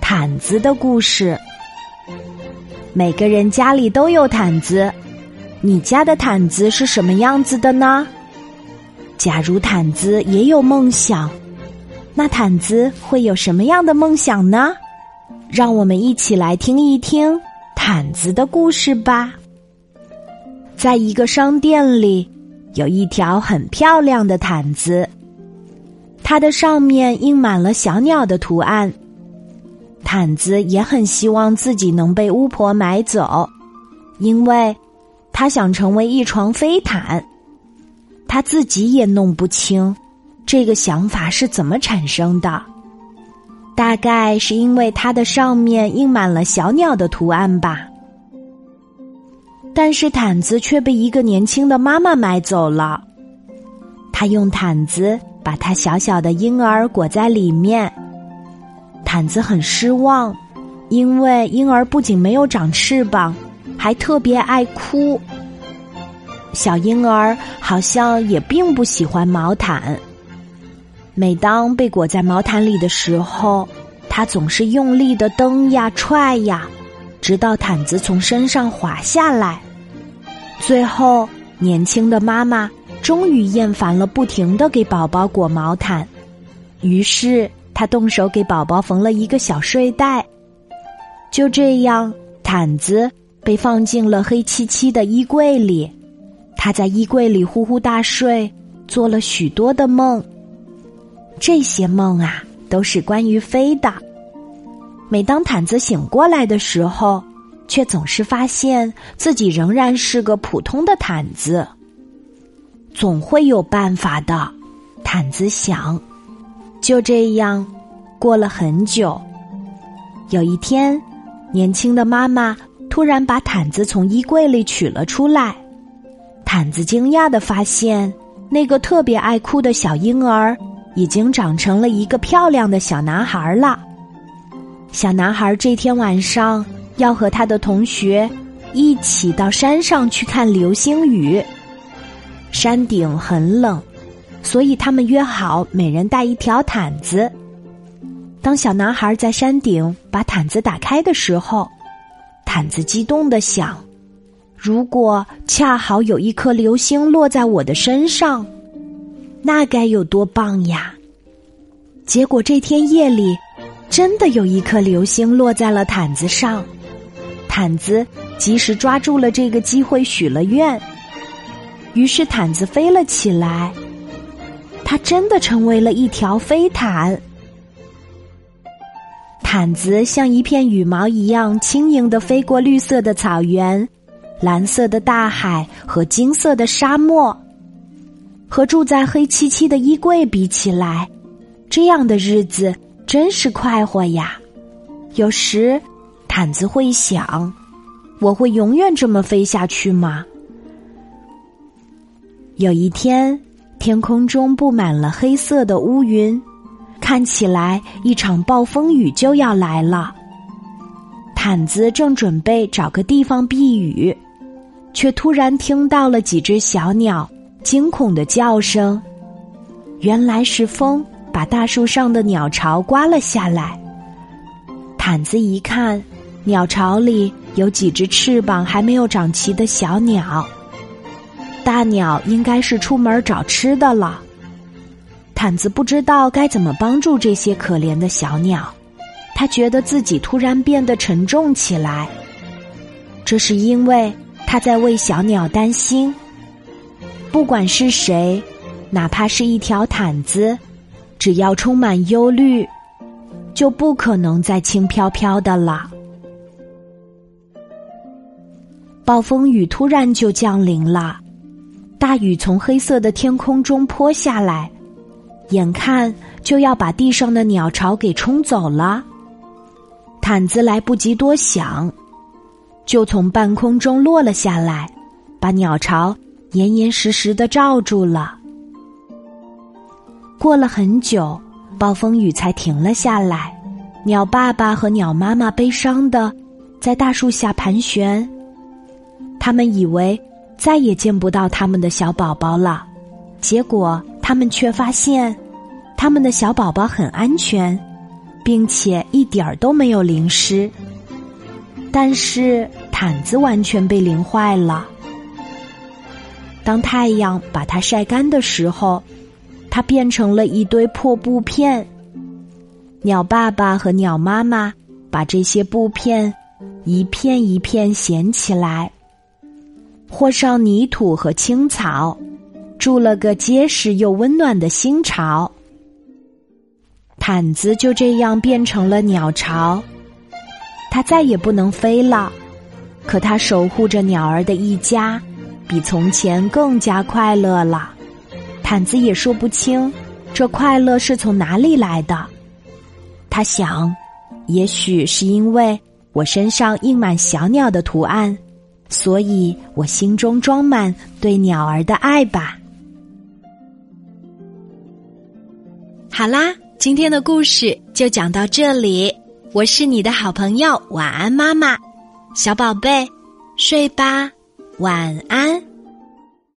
毯子的故事。每个人家里都有毯子，你家的毯子是什么样子的呢？假如毯子也有梦想，那毯子会有什么样的梦想呢？让我们一起来听一听毯子的故事吧。在一个商店里，有一条很漂亮的毯子。它的上面印满了小鸟的图案，毯子也很希望自己能被巫婆买走，因为他想成为一床飞毯。他自己也弄不清这个想法是怎么产生的，大概是因为它的上面印满了小鸟的图案吧。但是毯子却被一个年轻的妈妈买走了，她用毯子。把他小小的婴儿裹在里面，毯子很失望，因为婴儿不仅没有长翅膀，还特别爱哭。小婴儿好像也并不喜欢毛毯。每当被裹在毛毯里的时候，他总是用力的蹬呀踹呀，直到毯子从身上滑下来。最后，年轻的妈妈。终于厌烦了不停的给宝宝裹毛毯，于是他动手给宝宝缝了一个小睡袋。就这样，毯子被放进了黑漆漆的衣柜里。他在衣柜里呼呼大睡，做了许多的梦。这些梦啊，都是关于飞的。每当毯子醒过来的时候，却总是发现自己仍然是个普通的毯子。总会有办法的，毯子想。就这样，过了很久。有一天，年轻的妈妈突然把毯子从衣柜里取了出来。毯子惊讶的发现，那个特别爱哭的小婴儿已经长成了一个漂亮的小男孩了。小男孩这天晚上要和他的同学一起到山上去看流星雨。山顶很冷，所以他们约好每人带一条毯子。当小男孩在山顶把毯子打开的时候，毯子激动的想：“如果恰好有一颗流星落在我的身上，那该有多棒呀！”结果这天夜里，真的有一颗流星落在了毯子上。毯子及时抓住了这个机会，许了愿。于是毯子飞了起来，它真的成为了一条飞毯。毯子像一片羽毛一样轻盈的飞过绿色的草原、蓝色的大海和金色的沙漠。和住在黑漆漆的衣柜比起来，这样的日子真是快活呀。有时，毯子会想：我会永远这么飞下去吗？有一天，天空中布满了黑色的乌云，看起来一场暴风雨就要来了。毯子正准备找个地方避雨，却突然听到了几只小鸟惊恐的叫声。原来是风把大树上的鸟巢刮了下来。毯子一看，鸟巢里有几只翅膀还没有长齐的小鸟。大鸟应该是出门找吃的了。毯子不知道该怎么帮助这些可怜的小鸟，他觉得自己突然变得沉重起来。这是因为他在为小鸟担心。不管是谁，哪怕是一条毯子，只要充满忧虑，就不可能再轻飘飘的了。暴风雨突然就降临了。大雨从黑色的天空中泼下来，眼看就要把地上的鸟巢给冲走了。毯子来不及多想，就从半空中落了下来，把鸟巢严严实实的罩住了。过了很久，暴风雨才停了下来。鸟爸爸和鸟妈妈悲伤的在大树下盘旋，他们以为。再也见不到他们的小宝宝了，结果他们却发现，他们的小宝宝很安全，并且一点儿都没有淋湿。但是毯子完全被淋坏了。当太阳把它晒干的时候，它变成了一堆破布片。鸟爸爸和鸟妈妈把这些布片一片一片捡起来，和上泥土和青草，筑了个结实又温暖的新巢。毯子就这样变成了鸟巢，它再也不能飞了，可它守护着鸟儿的一家。比从前更加快乐了，毯子也说不清这快乐是从哪里来的。他想，也许是因为我身上印满小鸟的图案，所以我心中装满对鸟儿的爱吧。好啦，今天的故事就讲到这里。我是你的好朋友，晚安，妈妈，小宝贝，睡吧。晚安。